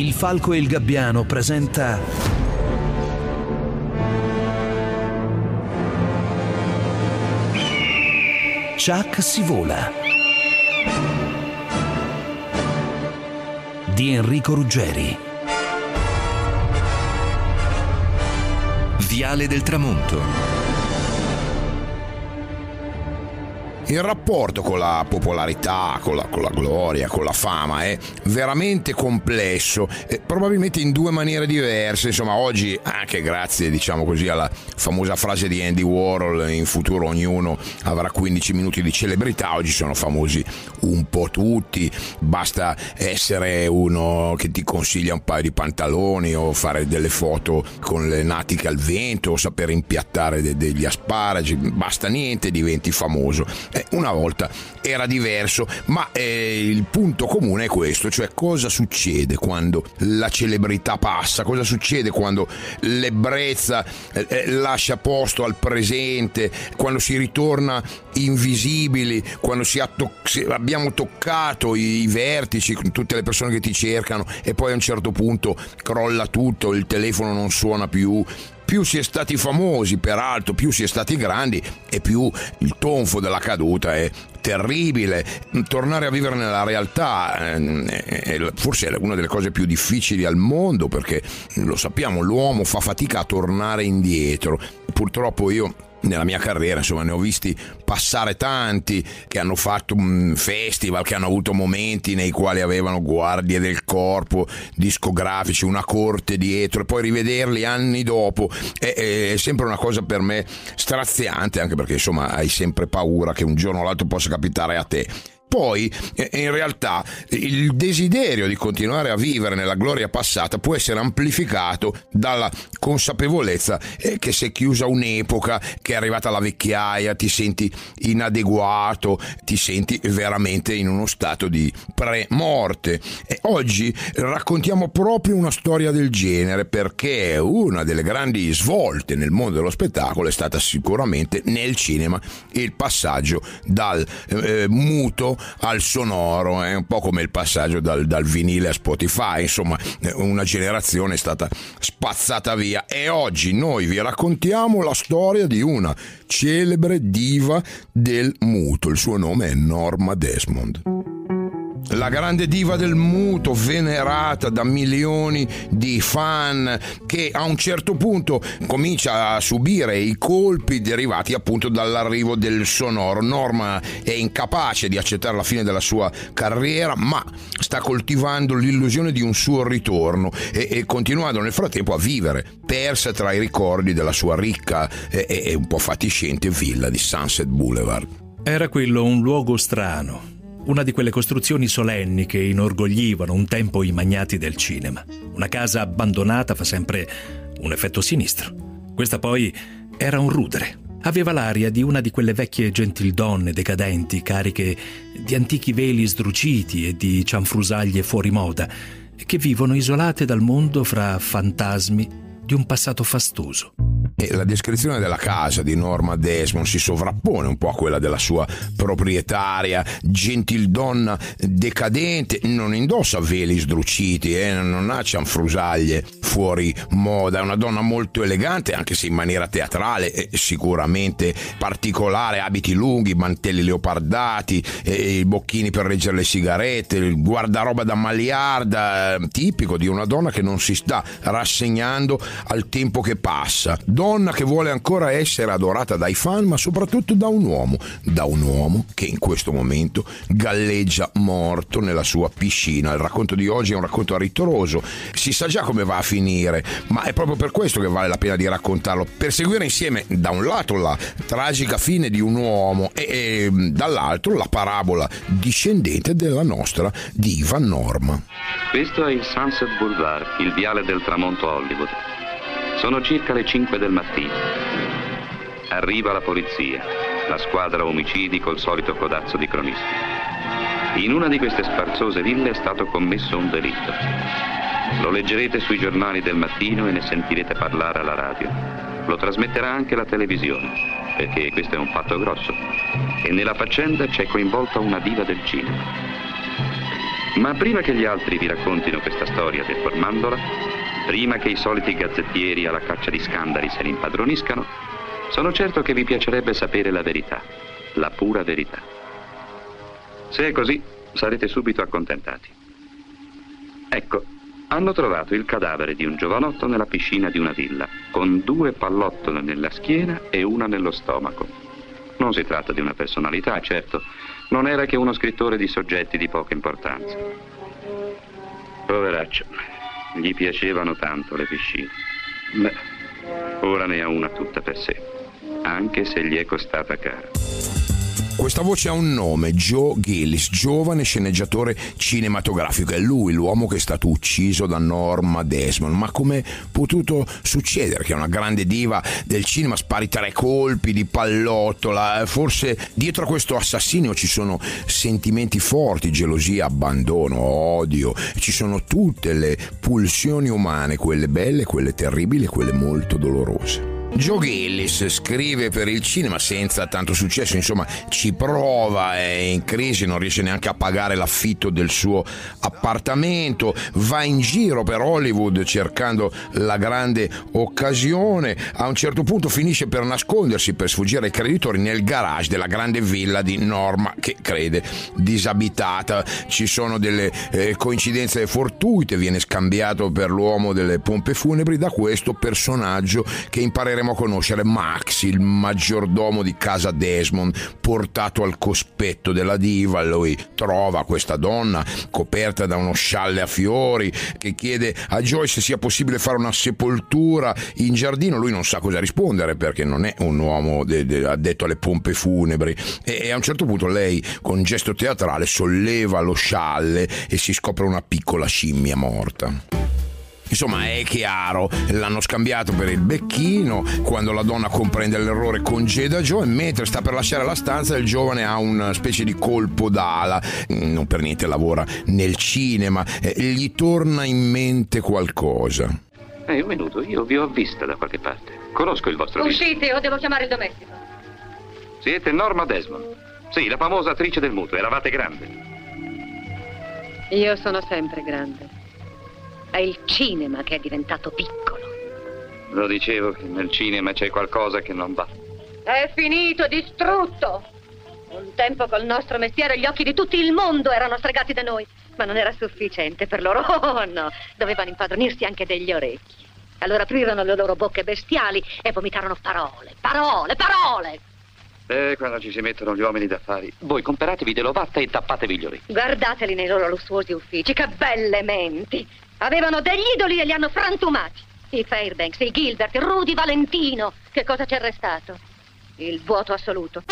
Il Falco e il Gabbiano presenta Chuck si vola. Di Enrico Ruggeri. Viale del Tramonto Il rapporto con la popolarità, con la, con la, gloria, con la fama è veramente complesso, eh, probabilmente in due maniere diverse. Insomma, oggi, anche grazie, diciamo così, alla famosa frase di Andy Warhol, in futuro ognuno avrà 15 minuti di celebrità, oggi sono famosi un po' tutti, basta essere uno che ti consiglia un paio di pantaloni o fare delle foto con le natiche al vento o sapere impiattare de- degli asparagi, basta niente, diventi famoso una volta era diverso, ma eh, il punto comune è questo, cioè cosa succede quando la celebrità passa, cosa succede quando l'ebbrezza eh, eh lascia posto al presente, quando si ritorna invisibili, quando to- abbiamo toccato i, i vertici, tutte le persone che ti cercano e poi a un certo punto crolla tutto, il telefono non suona più, più si è stati famosi, peraltro, più si è stati grandi e più il tonfo della caduta è terribile. Tornare a vivere nella realtà eh, forse è una delle cose più difficili al mondo perché lo sappiamo, l'uomo fa fatica a tornare indietro. Purtroppo io nella mia carriera, insomma, ne ho visti passare tanti che hanno fatto un festival, che hanno avuto momenti nei quali avevano guardie del corpo, discografici, una corte dietro e poi rivederli anni dopo. È, è sempre una cosa per me straziante, anche perché insomma hai sempre paura che un giorno o l'altro possa capitare a te poi eh, in realtà il desiderio di continuare a vivere nella gloria passata può essere amplificato dalla consapevolezza eh, che si è chiusa un'epoca, che è arrivata la vecchiaia, ti senti inadeguato, ti senti veramente in uno stato di pre-morte. E oggi raccontiamo proprio una storia del genere perché una delle grandi svolte nel mondo dello spettacolo è stata sicuramente nel cinema il passaggio dal eh, muto al sonoro, è un po' come il passaggio dal, dal vinile a Spotify, insomma una generazione è stata spazzata via. E oggi noi vi raccontiamo la storia di una celebre diva del muto, il suo nome è Norma Desmond la grande diva del muto, venerata da milioni di fan, che a un certo punto comincia a subire i colpi derivati appunto dall'arrivo del sonoro. Norma è incapace di accettare la fine della sua carriera, ma sta coltivando l'illusione di un suo ritorno e, e continuando nel frattempo a vivere, persa tra i ricordi della sua ricca e, e un po' fatiscente villa di Sunset Boulevard. Era quello un luogo strano una di quelle costruzioni solenni che inorgoglivano un tempo i magnati del cinema. Una casa abbandonata fa sempre un effetto sinistro. Questa poi era un rudere. Aveva l'aria di una di quelle vecchie gentildonne decadenti, cariche di antichi veli sdruciti e di cianfrusaglie fuori moda, che vivono isolate dal mondo fra fantasmi di un passato fastoso. E la descrizione della casa di Norma Desmond si sovrappone un po' a quella della sua proprietaria, gentildonna decadente, non indossa veli sdruciti, eh, non ha cianfrusaglie fuori moda, è una donna molto elegante, anche se in maniera teatrale, eh, sicuramente particolare, abiti lunghi, mantelli leopardati, eh, i bocchini per reggere le sigarette, il guardaroba da maliarda, eh, tipico di una donna che non si sta rassegnando al tempo che passa. Don donna che vuole ancora essere adorata dai fan, ma soprattutto da un uomo, da un uomo che in questo momento galleggia morto nella sua piscina. Il racconto di oggi è un racconto ritroso, si sa già come va a finire, ma è proprio per questo che vale la pena di raccontarlo, per seguire insieme da un lato la tragica fine di un uomo e, e dall'altro la parabola discendente della nostra diva Norma. Questo è il Sunset Boulevard, il viale del tramonto Hollywood. Sono circa le 5 del mattino. Arriva la polizia, la squadra omicidi col solito codazzo di cronisti. In una di queste sparzose ville è stato commesso un delitto. Lo leggerete sui giornali del mattino e ne sentirete parlare alla radio. Lo trasmetterà anche la televisione, perché questo è un fatto grosso. E nella faccenda c'è coinvolta una diva del cinema. Ma prima che gli altri vi raccontino questa storia del formandola, prima che i soliti gazzettieri alla caccia di scandali se ne impadroniscano, sono certo che vi piacerebbe sapere la verità, la pura verità. Se è così, sarete subito accontentati. Ecco, hanno trovato il cadavere di un giovanotto nella piscina di una villa, con due pallottole nella schiena e una nello stomaco. Non si tratta di una personalità, certo, non era che uno scrittore di soggetti di poca importanza. Poveraccio, gli piacevano tanto le piscine. Beh, ora ne ha una tutta per sé, anche se gli è costata cara. Questa voce ha un nome, Joe Gillis, giovane sceneggiatore cinematografico. È lui l'uomo che è stato ucciso da Norma Desmond. Ma come potuto succedere che una grande diva del cinema spari tre colpi di pallottola? Forse dietro a questo assassinio ci sono sentimenti forti, gelosia, abbandono, odio. Ci sono tutte le pulsioni umane, quelle belle, quelle terribili quelle molto dolorose. Joe Gillis scrive per il cinema senza tanto successo, insomma ci prova, è in crisi, non riesce neanche a pagare l'affitto del suo appartamento, va in giro per Hollywood cercando la grande occasione, a un certo punto finisce per nascondersi per sfuggire ai creditori nel garage della grande villa di Norma che crede disabitata, ci sono delle eh, coincidenze fortuite, viene scambiato per l'uomo delle pompe funebri. Da questo personaggio che impareremo andremo a conoscere Max, il maggiordomo di casa Desmond, portato al cospetto della diva. Lui trova questa donna coperta da uno scialle a fiori che chiede a Joyce se sia possibile fare una sepoltura in giardino. Lui non sa cosa rispondere perché non è un uomo de- de- addetto alle pompe funebri. E-, e a un certo punto lei, con gesto teatrale, solleva lo scialle e si scopre una piccola scimmia morta. Insomma, è chiaro, l'hanno scambiato per il becchino. Quando la donna comprende l'errore, congeda Joe. E mentre sta per lasciare la stanza, il giovane ha una specie di colpo d'ala. Non per niente lavora nel cinema. Gli torna in mente qualcosa. Ehi, un minuto, io vi ho vista da qualche parte. Conosco il vostro Uscite o devo chiamare il domestico. Siete Norma Desmond. Sì, la famosa attrice del mutuo. Eravate grande. Io sono sempre grande. È il cinema che è diventato piccolo. Lo dicevo che nel cinema c'è qualcosa che non va. È finito, distrutto. Un tempo col nostro mestiere gli occhi di tutto il mondo erano stregati da noi, ma non era sufficiente per loro. Oh no, dovevano impadronirsi anche degli orecchi. Allora aprirono le loro bocche bestiali e vomitarono parole, parole, parole. Eh, quando ci si mettono gli uomini d'affari, voi comperatevi dell'ovatta e tappatevi gli orecchi. Guardateli nei loro lussuosi uffici, che belle menti. Avevano degli idoli e li hanno frantumati. I Fairbanks, i Gilbert, Rudy Valentino. Che cosa c'è restato? Il vuoto assoluto.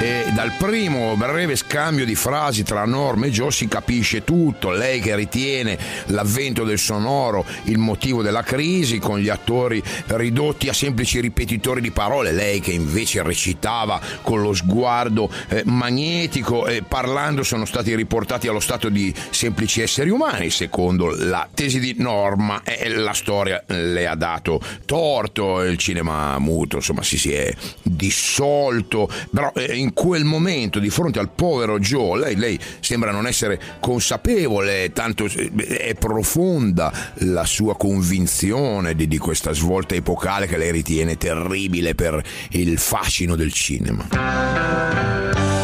E dal primo breve scambio di frasi tra Norma e Joe si capisce tutto. Lei che ritiene l'avvento del sonoro il motivo della crisi, con gli attori ridotti a semplici ripetitori di parole. Lei che invece recitava con lo sguardo eh, magnetico e parlando sono stati riportati allo stato di semplici esseri umani, secondo la tesi di Norma. E la storia le ha dato torto, il cinema muto, insomma, si, si è dissolto. Però eh, in quel momento di fronte al povero Joe, lei, lei sembra non essere consapevole, tanto è profonda la sua convinzione di, di questa svolta epocale che lei ritiene terribile per il fascino del cinema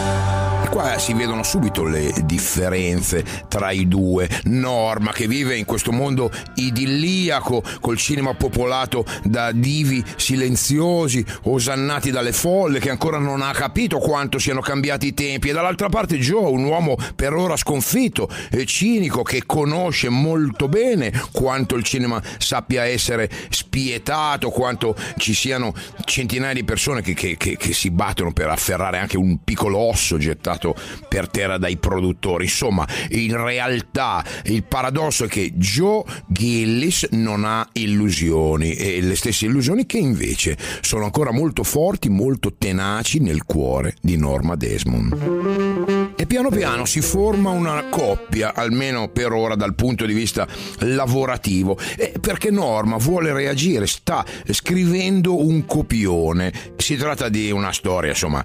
qua si vedono subito le differenze tra i due. Norma che vive in questo mondo idilliaco col cinema popolato da divi silenziosi, osannati dalle folle, che ancora non ha capito quanto siano cambiati i tempi. E dall'altra parte Joe, un uomo per ora sconfitto e cinico che conosce molto bene quanto il cinema sappia essere spietato, quanto ci siano centinaia di persone che, che, che, che si battono per afferrare anche un piccolo osso gettato pagato per terra dai produttori. Insomma, in realtà il paradosso è che Joe Gillis non ha illusioni e le stesse illusioni che invece sono ancora molto forti, molto tenaci nel cuore di Norma Desmond. E piano piano si forma una coppia, almeno per ora dal punto di vista lavorativo, perché Norma vuole reagire, sta scrivendo un copione. Si tratta di una storia, insomma,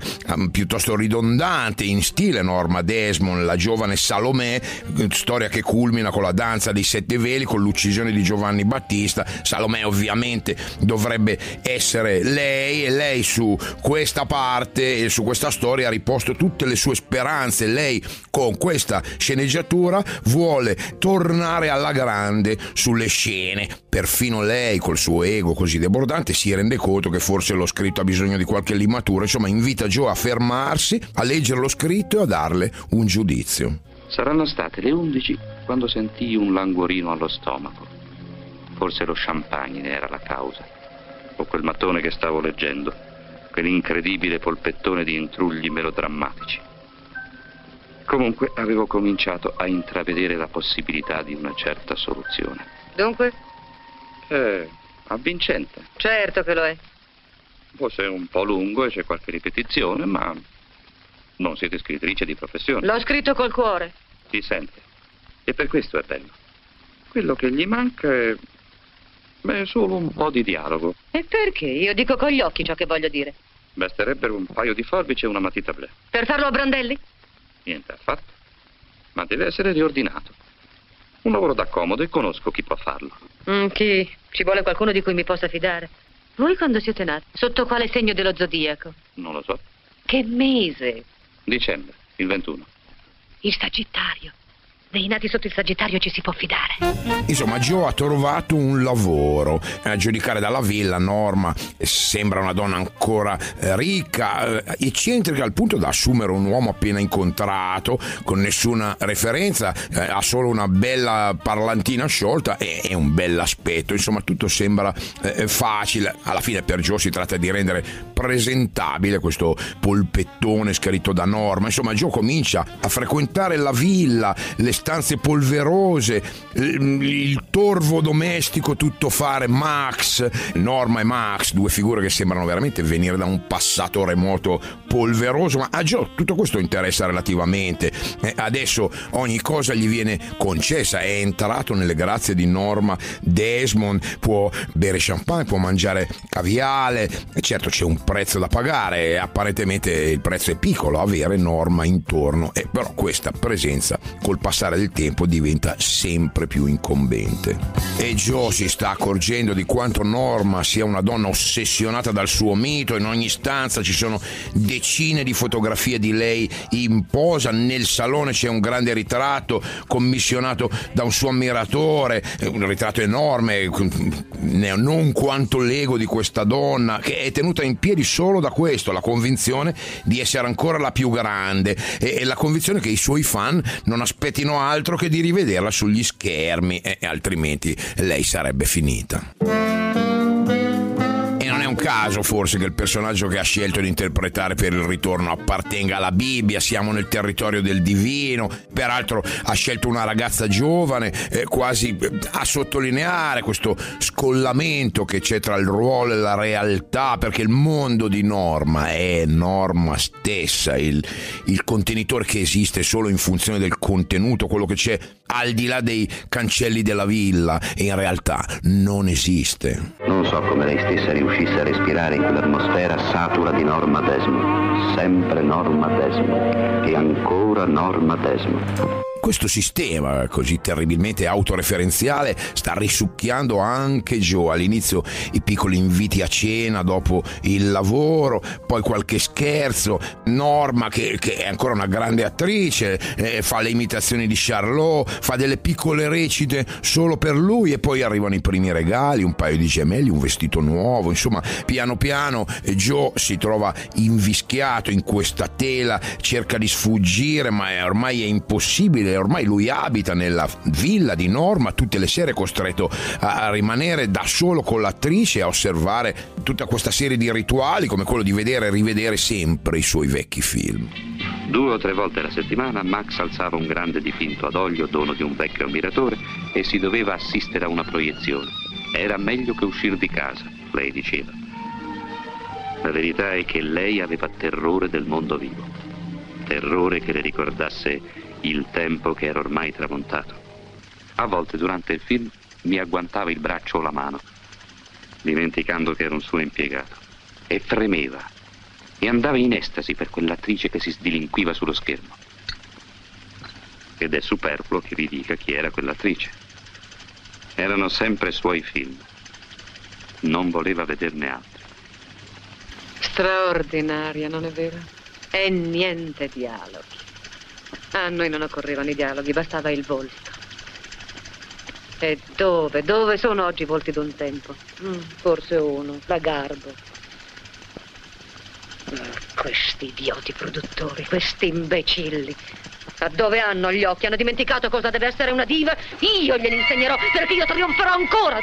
piuttosto ridondante, in stile Norma Desmond, la giovane Salomè, storia che culmina con la danza dei sette veli, con l'uccisione di Giovanni Battista. Salomè ovviamente dovrebbe essere lei e lei su questa parte e su questa storia ha riposto tutte le sue speranze. Lei con questa sceneggiatura vuole tornare alla grande sulle scene. Perfino lei col suo ego così debordante si rende conto che forse lo scritto ha bisogno di qualche limatura, insomma invita Joe a fermarsi, a leggere lo scritto e a darle un giudizio. Saranno state le 11 quando sentii un languorino allo stomaco. Forse lo champagne ne era la causa, o quel mattone che stavo leggendo, quell'incredibile polpettone di intrugli melodrammatici. Comunque avevo cominciato a intravedere la possibilità di una certa soluzione. Dunque? Eh, avvincente. Certo che lo è. Forse è un po' lungo e c'è qualche ripetizione, ma non siete scrittrice di professione. L'ho scritto col cuore. Si sente. E per questo è bello. Quello che gli manca è... Beh, solo un po' di dialogo. E perché? Io dico con gli occhi ciò che voglio dire. Basterebbero un paio di forbici e una matita bleu. Per farlo a brandelli? Niente affatto. Ma deve essere riordinato. Un lavoro da comodo e conosco chi può farlo. Mm, chi? Ci vuole qualcuno di cui mi possa fidare. Voi quando siete nati? Sotto quale segno dello zodiaco? Non lo so. Che mese? Dicembre, il 21. Il Sagittario. Dei nati sotto il Sagittario ci si può fidare. Insomma, Joe ha trovato un lavoro. A giudicare dalla villa, Norma sembra una donna ancora eh, ricca, eh, eccentrica al punto da assumere un uomo appena incontrato, con nessuna referenza, eh, ha solo una bella parlantina sciolta e, un bell'aspetto. Insomma, tutto sembra eh, facile. Alla fine per Joe si tratta di rendere presentabile questo polpettone scritto da Norma. Insomma, Joe comincia a frequentare la villa, le stanze polverose, il torvo domestico tutto fare, Max, Norma e Max, due figure che sembrano veramente venire da un passato remoto polveroso, ma a Joe tutto questo interessa relativamente. Eh, adesso ogni cosa gli viene concessa, è entrato nelle grazie di Norma Desmond, può bere champagne, può mangiare caviale, e certo c'è un prezzo da pagare, apparentemente il prezzo è piccolo, avere Norma intorno, eh, però questa presenza col passare passare del tempo diventa sempre più incombente. E Joe si sta accorgendo di quanto Norma sia una donna ossessionata dal suo mito, in ogni stanza ci sono decine di fotografie di lei in posa, nel salone c'è un grande ritratto commissionato da un suo ammiratore, un ritratto enorme, non quanto l'ego di questa donna, che è tenuta in piedi solo da questo, la convinzione di essere ancora la più grande. E la convinzione che i suoi fan non aspettino altro che di rivederla sugli schermi, e altrimenti lei sarebbe finita caso forse che il personaggio che ha scelto di interpretare per il ritorno appartenga alla Bibbia, siamo nel territorio del divino, peraltro ha scelto una ragazza giovane, eh, quasi eh, a sottolineare questo scollamento che c'è tra il ruolo e la realtà, perché il mondo di Norma è Norma stessa, il, il contenitore che esiste solo in funzione del contenuto, quello che c'è al di là dei cancelli della villa, in realtà non esiste. Non so come lei stessa riuscisse a respirare in quell'atmosfera satura di Norma Desmond. Sempre Norma Desmond. E ancora Norma Desmond. Questo sistema così terribilmente autoreferenziale sta risucchiando anche Joe. All'inizio i piccoli inviti a cena dopo il lavoro, poi qualche scherzo. Norma, che, che è ancora una grande attrice, eh, fa le imitazioni di Charlot, fa delle piccole recite solo per lui e poi arrivano i primi regali, un paio di gemelli, un vestito nuovo. Insomma, piano piano Joe si trova invischiato in questa tela, cerca di sfuggire, ma è, ormai è impossibile ormai lui abita nella villa di Norma, tutte le sere costretto a rimanere da solo con l'attrice e a osservare tutta questa serie di rituali come quello di vedere e rivedere sempre i suoi vecchi film. Due o tre volte alla settimana Max alzava un grande dipinto ad olio, dono di un vecchio ammiratore, e si doveva assistere a una proiezione. Era meglio che uscire di casa, lei diceva. La verità è che lei aveva terrore del mondo vivo terrore che le ricordasse il tempo che era ormai tramontato. A volte durante il film mi agguantava il braccio o la mano, dimenticando che era un suo impiegato, e fremeva e andava in estasi per quell'attrice che si sdilinquiva sullo schermo. Ed è superfluo che vi dica chi era quell'attrice. Erano sempre suoi film. Non voleva vederne altri. Straordinaria, non è vero? E niente dialoghi. A noi non occorrevano i dialoghi, bastava il volto. E dove, dove sono oggi i volti d'un tempo? Mm, forse uno, la Garbo. Mm, questi idioti produttori, questi imbecilli. A dove hanno gli occhi? Hanno dimenticato cosa deve essere una diva? Io glieli insegnerò perché io trionferò ancora.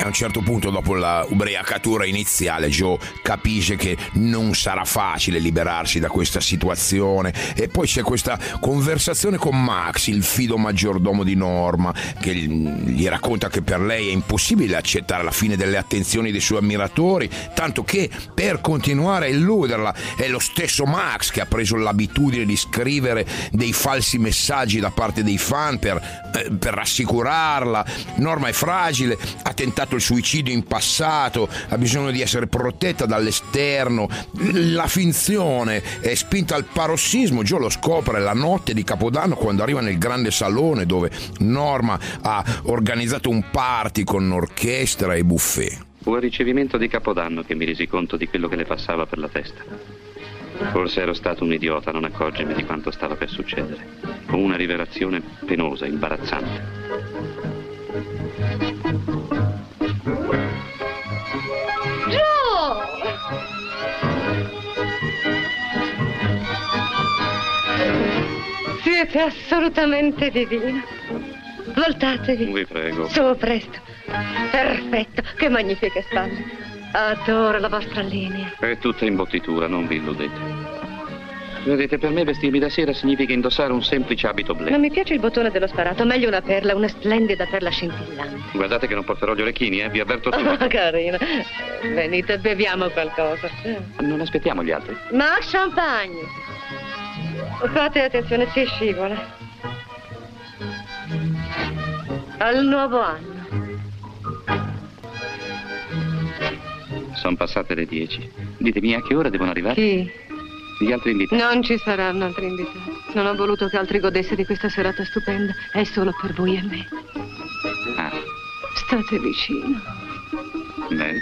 E a un certo punto, dopo la ubriacatura iniziale, Joe capisce che non sarà facile liberarsi da questa situazione. E poi c'è questa conversazione con Max, il fido maggiordomo di Norma, che gli racconta che per lei è impossibile accettare la fine delle attenzioni dei suoi ammiratori, tanto che per continuare a illuderla è lo stesso Max che ha preso l'abitudine di scrivere dei falsi messaggi da parte dei fan per, eh, per rassicurarla. Norma è fragile, ha tentato tentato il suicidio in passato, ha bisogno di essere protetta dall'esterno, la finzione è spinta al parossismo, Joe lo scopre la notte di Capodanno quando arriva nel grande salone dove Norma ha organizzato un party con orchestra e buffet. Fu al ricevimento di Capodanno che mi resi conto di quello che le passava per la testa. Forse ero stato un idiota a non accorgermi di quanto stava per succedere. Fu una rivelazione penosa, imbarazzante. Siete assolutamente divino. Voltatevi. Vi prego. Su, presto. Perfetto. Che magnifiche spalle. Adoro la vostra linea. È tutta imbottitura, non vi illudete. Vedete, per me vestirmi da sera significa indossare un semplice abito blu. Non mi piace il bottone dello sparato, meglio una perla, una splendida perla scintillante. Guardate che non porterò gli orecchini, eh, vi avverto tutto. Oh, carina. Venite, beviamo qualcosa. Non aspettiamo gli altri. Ma champagne. Fate attenzione, si scivola. Al nuovo anno. Sono passate le dieci. Ditemi a che ora devono arrivare? Chi? Gli altri invitati. Non ci saranno altri invitati. Non ho voluto che altri godesse di questa serata stupenda. È solo per voi e me. Ah, State vicino. bene.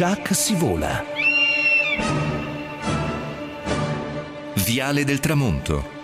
Chuck si vola. Viale del tramonto.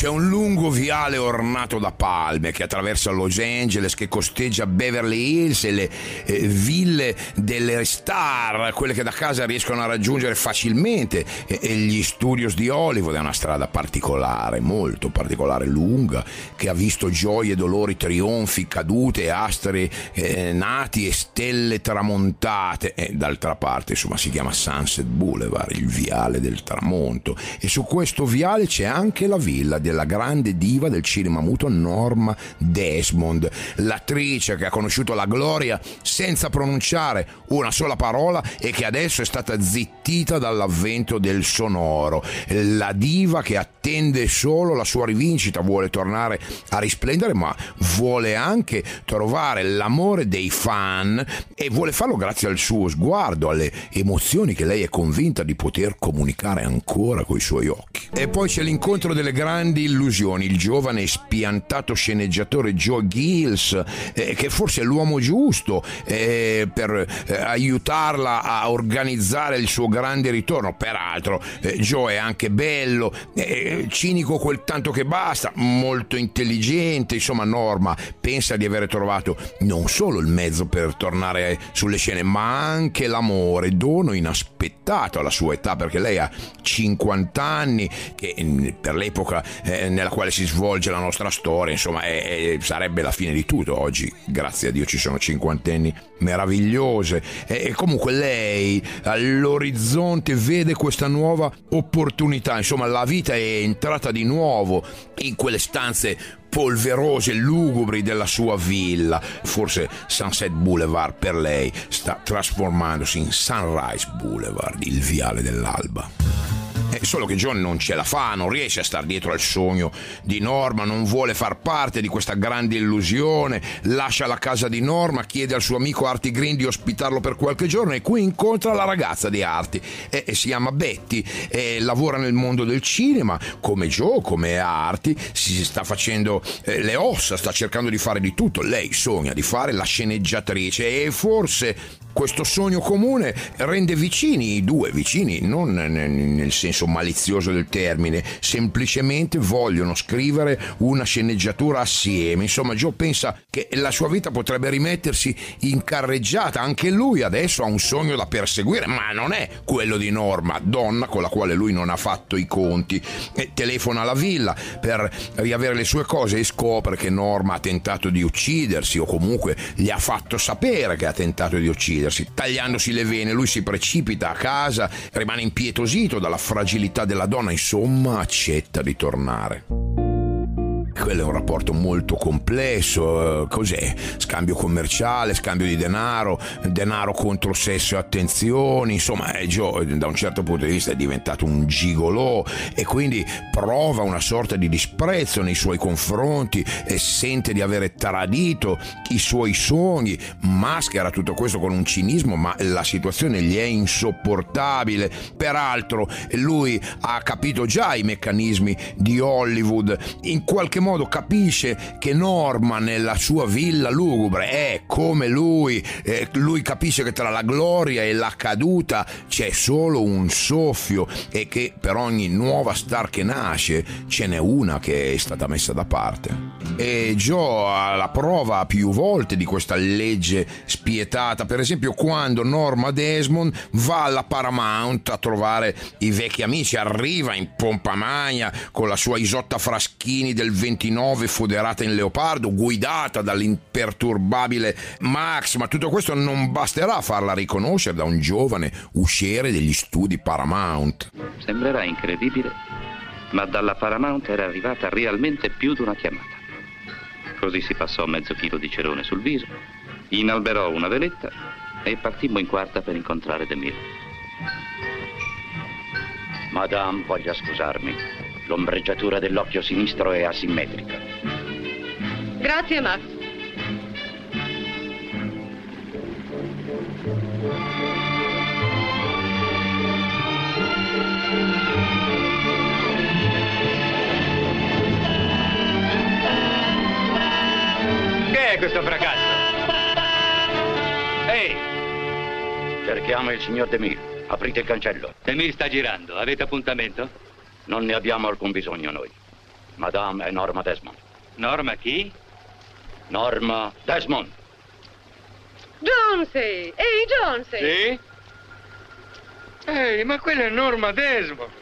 C'è un lungo viale ornato da palme che attraversa Los Angeles, che costeggia Beverly Hills e le eh, ville delle star, quelle che da casa riescono a raggiungere facilmente, e, e gli studios di Hollywood. È una strada particolare, molto particolare, lunga, che ha visto gioie, dolori, trionfi, cadute, astri eh, nati e stelle tramontate. E d'altra parte, insomma, si chiama Sunset Boulevard, il viale del tramonto. E su questo viale c'è anche la villa della grande diva del cinema muto Norma Desmond, l'attrice che ha conosciuto la gloria senza pronunciare una sola parola e che adesso è stata zittita dall'avvento del sonoro. La diva che attende solo la sua rivincita, vuole tornare a risplendere, ma vuole anche trovare l'amore dei fan e vuole farlo grazie al suo sguardo, alle emozioni che lei è convinta di poter comunicare ancora coi suoi occhi. E poi c'è l'incontro delle grandi illusioni, il giovane spiantato sceneggiatore Joe Gills, eh, che forse è l'uomo giusto eh, per eh, aiutarla a organizzare il suo grande ritorno. Peraltro, eh, Joe è anche bello, eh, cinico quel tanto che basta, molto intelligente, insomma, Norma pensa di aver trovato non solo il mezzo per tornare sulle scene, ma anche l'amore, dono inaspettato alla sua età, perché lei ha 50 anni, che mm, per l'epoca eh, nella quale si svolge la nostra storia, insomma, è, è, sarebbe la fine di tutto oggi. Grazie a Dio ci sono cinquantenni meravigliose e comunque lei all'orizzonte vede questa nuova opportunità, insomma, la vita è entrata di nuovo in quelle stanze polverose, lugubri della sua villa. Forse Sunset Boulevard per lei sta trasformandosi in Sunrise Boulevard, il viale dell'alba. Eh, solo che John non ce la fa, non riesce a star dietro al sogno di Norma, non vuole far parte di questa grande illusione, lascia la casa di Norma, chiede al suo amico Artie Green di ospitarlo per qualche giorno e qui incontra la ragazza di Artie, eh, si chiama Betty, eh, lavora nel mondo del cinema, come Joe, come Artie, si sta facendo eh, le ossa, sta cercando di fare di tutto, lei sogna di fare la sceneggiatrice e forse questo sogno comune rende vicini i due, vicini non nel senso malizioso del termine, semplicemente vogliono scrivere una sceneggiatura assieme. Insomma, Joe pensa che la sua vita potrebbe rimettersi in carreggiata, anche lui adesso ha un sogno da perseguire, ma non è quello di Norma, donna con la quale lui non ha fatto i conti. E telefona alla villa per riavere le sue cose e scopre che Norma ha tentato di uccidersi o comunque gli ha fatto sapere che ha tentato di uccidersi, tagliandosi le vene, lui si precipita a casa, rimane impietosito dalla fragilità della donna, insomma accetta di tornare quello è un rapporto molto complesso. Eh, cos'è? Scambio commerciale, scambio di denaro, denaro contro sesso e attenzioni. Insomma, eh, Joe da un certo punto di vista è diventato un gigolò e quindi prova una sorta di disprezzo nei suoi confronti e sente di avere tradito i suoi sogni. Maschera tutto questo con un cinismo, ma la situazione gli è insopportabile. Peraltro, lui ha capito già i meccanismi di Hollywood. In qualche modo modo capisce che Norma nella sua villa lugubre è come lui, eh, lui capisce che tra la gloria e la caduta c'è solo un soffio e che per ogni nuova star che nasce ce n'è una che è stata messa da parte. E Joe ha la prova più volte di questa legge spietata, per esempio quando Norma Desmond va alla Paramount a trovare i vecchi amici, arriva in pompa magna con la sua Isotta Fraschini del 20 29 foderata in leopardo, guidata dall'imperturbabile Max, ma tutto questo non basterà a farla riconoscere da un giovane usciere degli studi Paramount. Sembrerà incredibile, ma dalla Paramount era arrivata realmente più di una chiamata. Così si passò mezzo chilo di cerone sul viso, inalberò una veletta e partimmo in quarta per incontrare Demir. Madame, voglia scusarmi. L'ombreggiatura dell'occhio sinistro è asimmetrica. Grazie, Max. È questo fracasso? Ehi! Cerchiamo il signor Demir. Aprite il cancello. Demir sta girando. Avete appuntamento? Non ne abbiamo alcun bisogno noi. Madame è Norma Desmond. Norma chi? Norma Desmond. Jonesy! Ehi, Jonesy! Sì? Ehi, ma quella è Norma Desmond.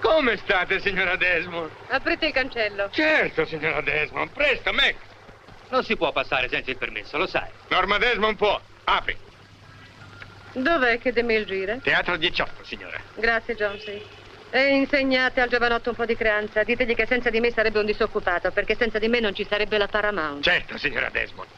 Come state, signora Desmond? Aprite il cancello. Certo, signora Desmond. Presto, Mac. Non si può passare senza il permesso, lo sai. Norma Desmond può. Apri. Dov'è che Demil gira? Teatro 18, signora. Grazie, Jonesy. E insegnate al giovanotto un po' di creanza. Ditegli che senza di me sarebbe un disoccupato, perché senza di me non ci sarebbe la Paramount. Certo, signora Desmond.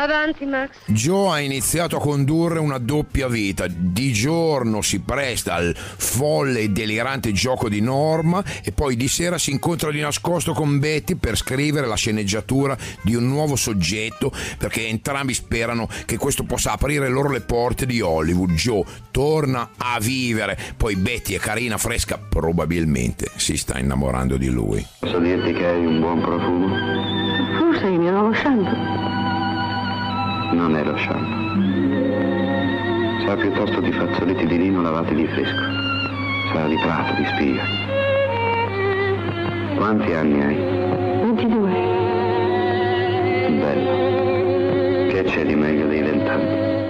Avanti, Max. Joe ha iniziato a condurre una doppia vita. Di giorno si presta al folle e delirante gioco di Norma e poi di sera si incontra di nascosto con Betty per scrivere la sceneggiatura di un nuovo soggetto perché entrambi sperano che questo possa aprire loro le porte di Hollywood. Joe torna a vivere, poi Betty è carina, fresca, probabilmente si sta innamorando di lui. Posso dirti che hai un buon profumo? Forse il mio nuovo shampoo. Non è lo shampoo. Sa piuttosto di fazzoletti di lino lavati di fresco. Sa di prato, di spiga. Quanti anni hai? 22. Bello. Che c'è di meglio dei vent'anni?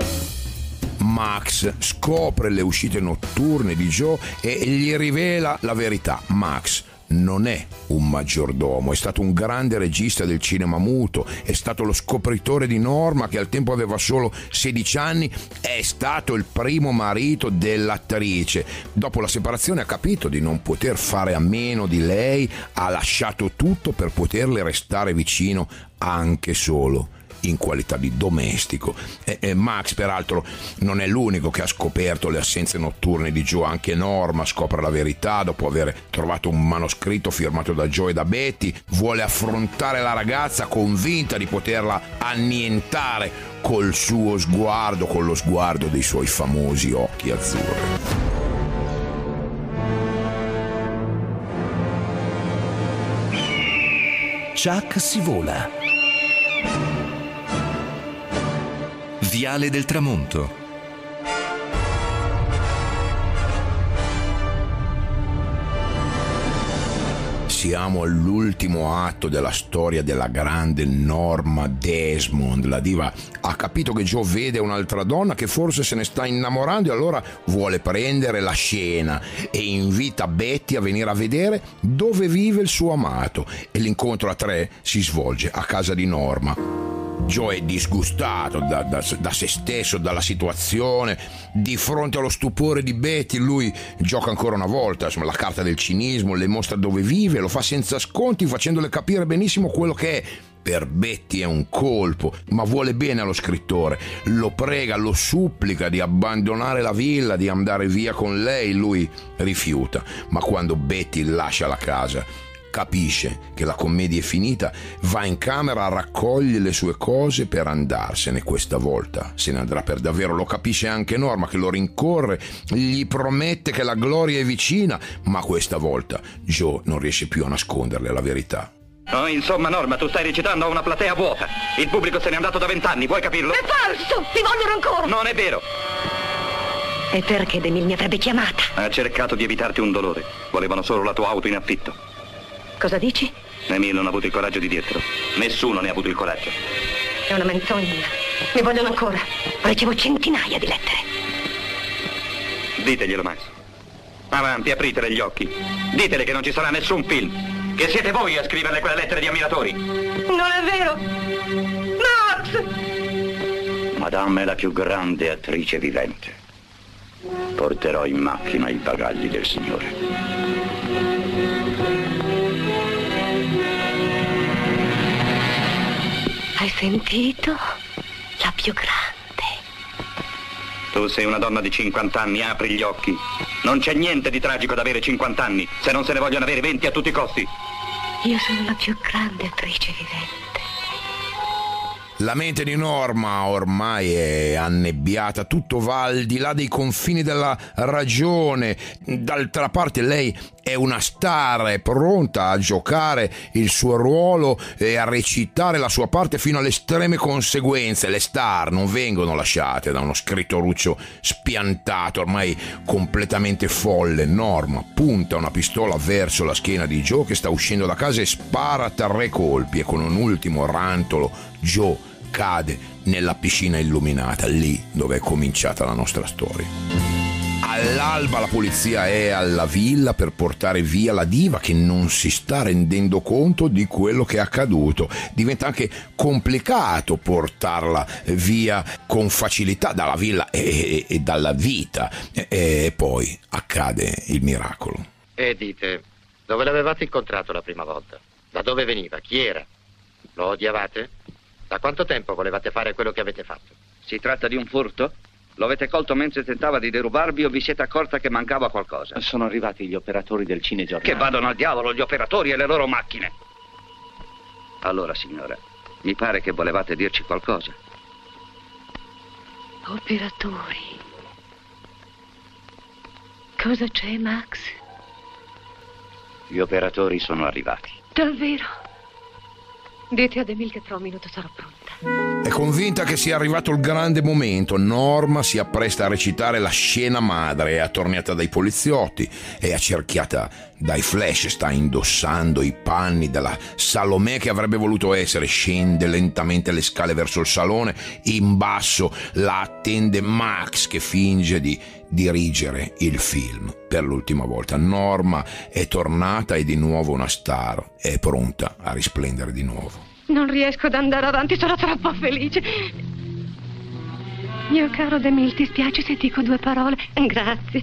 Max scopre le uscite notturne di Joe e gli rivela la verità. Max non è un maggiordomo, è stato un grande regista del cinema muto, è stato lo scopritore di Norma che al tempo aveva solo 16 anni, è stato il primo marito dell'attrice. Dopo la separazione ha capito di non poter fare a meno di lei, ha lasciato tutto per poterle restare vicino anche solo in qualità di domestico. E, e Max, peraltro, non è l'unico che ha scoperto le assenze notturne di Joe, anche Norma scopre la verità dopo aver trovato un manoscritto firmato da Joe e da Betty, vuole affrontare la ragazza convinta di poterla annientare col suo sguardo, con lo sguardo dei suoi famosi occhi azzurri. Chuck si vola. Viale del Tramonto. Siamo all'ultimo atto della storia della grande Norma Desmond. La diva ha capito che Joe vede un'altra donna che forse se ne sta innamorando e allora vuole prendere la scena e invita Betty a venire a vedere dove vive il suo amato. E l'incontro a tre si svolge a casa di Norma. Joe è disgustato da, da, da, se stesso, dalla situazione. Di fronte allo stupore di Betty, lui gioca ancora una volta insomma, la carta del cinismo, le mostra dove vive, lo fa senza sconti, facendole capire benissimo quello che è. Per Betty è un colpo, ma vuole bene allo scrittore. Lo prega, lo supplica di abbandonare la villa, di andare via con lei. Lui rifiuta, ma quando Betty lascia la casa, capisce che la commedia è finita, va in camera, raccoglie le sue cose per andarsene questa volta. Se ne andrà per davvero, lo capisce anche Norma che lo rincorre, gli promette che la gloria è vicina, ma questa volta Joe non riesce più a nasconderle la verità. Oh, insomma, Norma, tu stai recitando a una platea vuota. Il pubblico se n'è andato da vent'anni, vuoi capirlo? È falso! Ti vogliono ancora! Non è vero! E perché Demil mi avrebbe chiamata? Ha cercato di evitarti un dolore. Volevano solo la tua auto in affitto. Cosa dici? Emil non ha avuto il coraggio di dirtelo. Nessuno ne ha avuto il coraggio. È una menzogna. Mi vogliono ancora. Ricevo centinaia di lettere. Diteglielo, Max. Avanti, apritele gli occhi. Ditele che non ci sarà nessun film. Che siete voi a scriverle quelle lettere di ammiratori. Non è vero. Max! Madame è la più grande attrice vivente. Porterò in macchina i bagagli del Signore. Sentito? La più grande. Tu sei una donna di 50 anni, apri gli occhi. Non c'è niente di tragico ad avere 50 anni, se non se ne vogliono avere 20 a tutti i costi. Io sono la più grande attrice vivente. La mente di Norma ormai è annebbiata, tutto va al di là dei confini della ragione. D'altra parte lei è una star, è pronta a giocare il suo ruolo e a recitare la sua parte fino alle estreme conseguenze. Le star non vengono lasciate da uno scrittoruccio spiantato, ormai completamente folle. Norma punta una pistola verso la schiena di Joe che sta uscendo da casa e spara tre colpi e con un ultimo rantolo Joe cade nella piscina illuminata, lì dove è cominciata la nostra storia. All'alba la polizia è alla villa per portare via la diva che non si sta rendendo conto di quello che è accaduto. Diventa anche complicato portarla via con facilità dalla villa e, e, e dalla vita. E, e poi accade il miracolo. E dite, dove l'avevate incontrato la prima volta? Da dove veniva? Chi era? Lo odiavate? Da quanto tempo volevate fare quello che avete fatto? Si tratta di un furto? Lo avete colto mentre tentava di derubarvi o vi siete accorta che mancava qualcosa? Sono arrivati gli operatori del cinegiornale. Che vadano al diavolo gli operatori e le loro macchine. Allora, signora, mi pare che volevate dirci qualcosa. Operatori. Cosa c'è, Max? Gli operatori sono arrivati. Davvero? Dite ad Emil che tra un minuto sarò pronta. Convinta che sia arrivato il grande momento. Norma si appresta a recitare la scena madre, è attorniata dai poliziotti, è accerchiata dai flash, sta indossando i panni della Salomè che avrebbe voluto essere, scende lentamente le scale verso il salone, in basso la attende Max che finge di dirigere il film per l'ultima volta. Norma è tornata e di nuovo una star, è pronta a risplendere di nuovo. Non riesco ad andare avanti, sono troppo felice. Mio caro Demil, ti spiace se dico due parole? Grazie.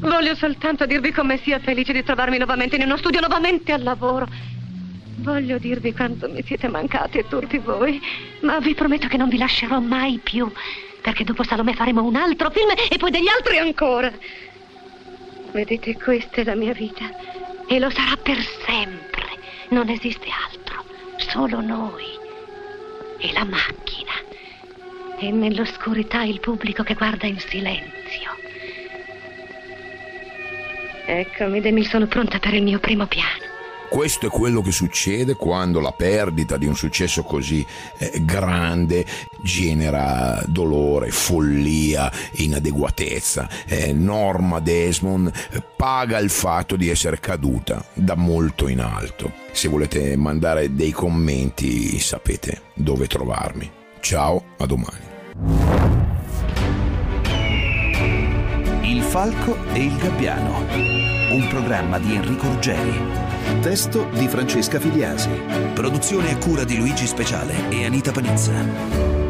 Voglio soltanto dirvi come sia felice di trovarmi nuovamente in uno studio, nuovamente al lavoro. Voglio dirvi quanto mi siete mancati tutti voi, ma vi prometto che non vi lascerò mai più, perché dopo Salome faremo un altro film e poi degli altri ancora. Vedete, questa è la mia vita e lo sarà per sempre. Non esiste altro, solo noi e la macchina e nell'oscurità il pubblico che guarda in silenzio. Eccomi, Demi, sono pronta per il mio primo piano. Questo è quello che succede quando la perdita di un successo così eh, grande genera dolore, follia, inadeguatezza. Eh, Norma Desmond eh, paga il fatto di essere caduta da molto in alto. Se volete mandare dei commenti sapete dove trovarmi. Ciao, a domani. Il falco e il gabbiano. Un programma di Enrico Ruggeri. Testo di Francesca Filiasi. Produzione a cura di Luigi Speciale e Anita Panizza.